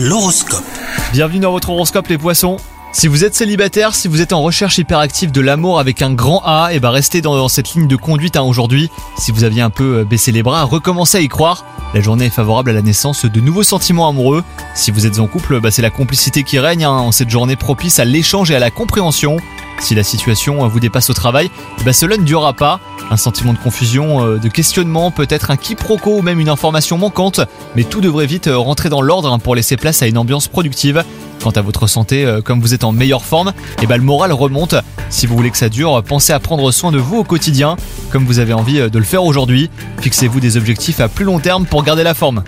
L'horoscope. Bienvenue dans votre horoscope les poissons. Si vous êtes célibataire, si vous êtes en recherche hyperactive de l'amour avec un grand A, et bah restez dans, cette ligne de conduite hein, aujourd'hui. Si vous aviez un peu euh, baissé les bras, recommencez à y croire. La journée est favorable à la naissance de nouveaux sentiments amoureux. Si vous êtes en couple, bah c'est la complicité qui règne hein, en cette journée propice à l'échange et à la compréhension. Si la situation euh, vous dépasse au travail, eh bah cela ne durera pas. Un sentiment de confusion, euh, de questionnement, peut-être un quiproquo ou même une information manquante, mais tout devrait vite euh, rentrer dans l'ordre hein, pour laisser place à une ambiance productive. Quant à votre santé, euh, comme vous êtes en meilleure forme, et bah le moral remonte. Si vous voulez que ça dure, pensez à prendre soin de vous au quotidien, comme vous avez envie de le faire aujourd'hui. Fixez-vous des objectifs à plus long terme pour garder la forme.